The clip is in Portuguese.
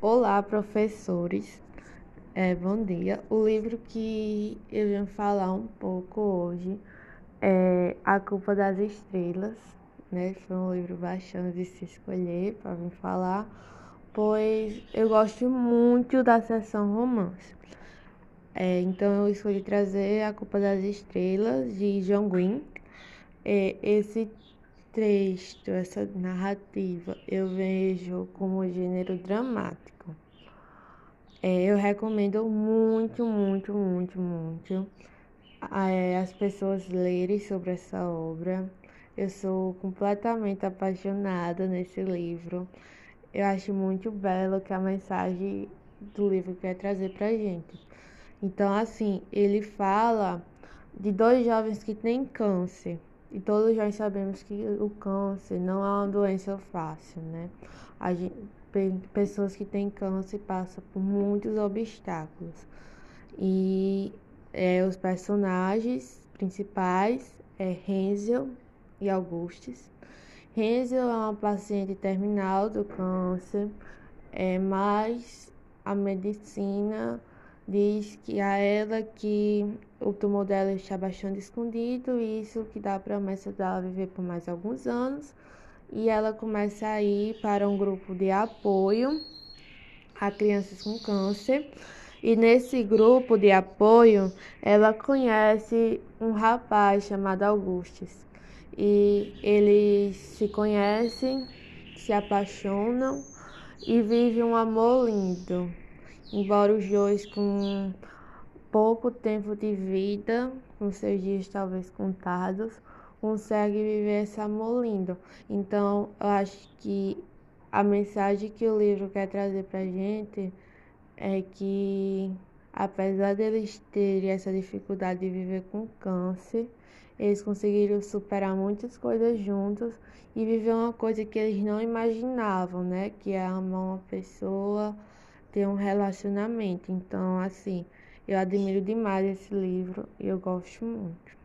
Olá, professores. É, bom dia. O livro que eu venho falar um pouco hoje é A Culpa das Estrelas, né? Foi um livro bastante de se escolher para vir falar, pois eu gosto muito da seção romance. É, então eu escolhi trazer A Culpa das Estrelas de John Green. É, esse texto, essa narrativa, eu vejo como gênero dramático. É, eu recomendo muito, muito, muito, muito é, as pessoas lerem sobre essa obra. Eu sou completamente apaixonada nesse livro. Eu acho muito belo que a mensagem do livro quer trazer pra gente. Então, assim, ele fala de dois jovens que têm câncer. E todos nós sabemos que o câncer não é uma doença fácil, né? Gente, pessoas que têm câncer passam por muitos obstáculos. E é, os personagens principais é Renzel e Augustus. Renzel é uma paciente terminal do câncer, é, mas a medicina diz que a ela que o tumor dela está bastante escondido, isso que dá a promessa dela viver por mais alguns anos. E ela começa a ir para um grupo de apoio a crianças com câncer. E nesse grupo de apoio, ela conhece um rapaz chamado Augustus. E eles se conhecem, se apaixonam e vivem um amor lindo embora os dois com pouco tempo de vida, com seus dias talvez contados, conseguem viver esse amor lindo. Então, eu acho que a mensagem que o livro quer trazer pra gente é que apesar deles terem essa dificuldade de viver com câncer, eles conseguiram superar muitas coisas juntos e viver uma coisa que eles não imaginavam, né? Que é amar uma pessoa ter um relacionamento. Então, assim, eu admiro demais esse livro e eu gosto muito.